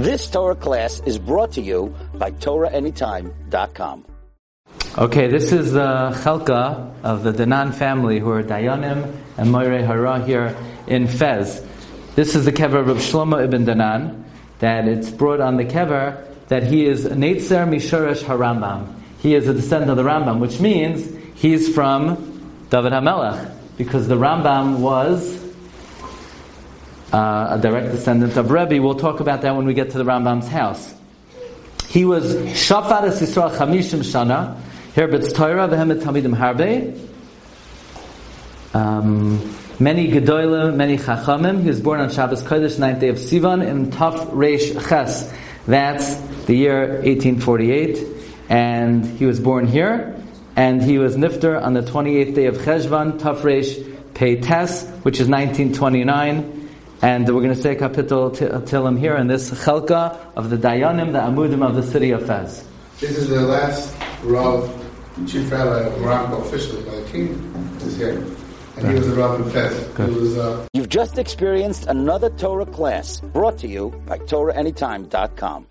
This Torah class is brought to you by TorahAnytime.com. Okay, this is the Chelka of the Danan family who are Dayanim and Moire Hara here in Fez. This is the kever of Shlomo ibn Danan, that it's brought on the kever that he is Neitzer Mishorish Harambam. He is a descendant of the Rambam, which means he's from David HaMelech, because the Rambam was uh, a direct descendant of Rebbe. We'll talk about that when we get to the Rambam's house. He was Shafat es Yisrael Chamishim Shana, Herbet's Torah, Vehemet Tamidim Harbe. Um, many Gedolim, many Chachamim. He was born on Shabbos Kodesh, ninth day of Sivan, in Taf Reish Ches. That's the year 1848. And he was born here. And he was Nifter on the 28th day of Cheshvan, Taf Reish Pei Tes, which is 1929. And we're going to say Kapitel Tilim here in this Chelka of the Dayanim, the Amudim of the city of Fez. This is the last Rav, Chief Rabbi of Morocco, officially by the king, is here. And he was the Rav in Fez. He was, uh, You've just experienced another Torah class brought to you by TorahAnytime.com.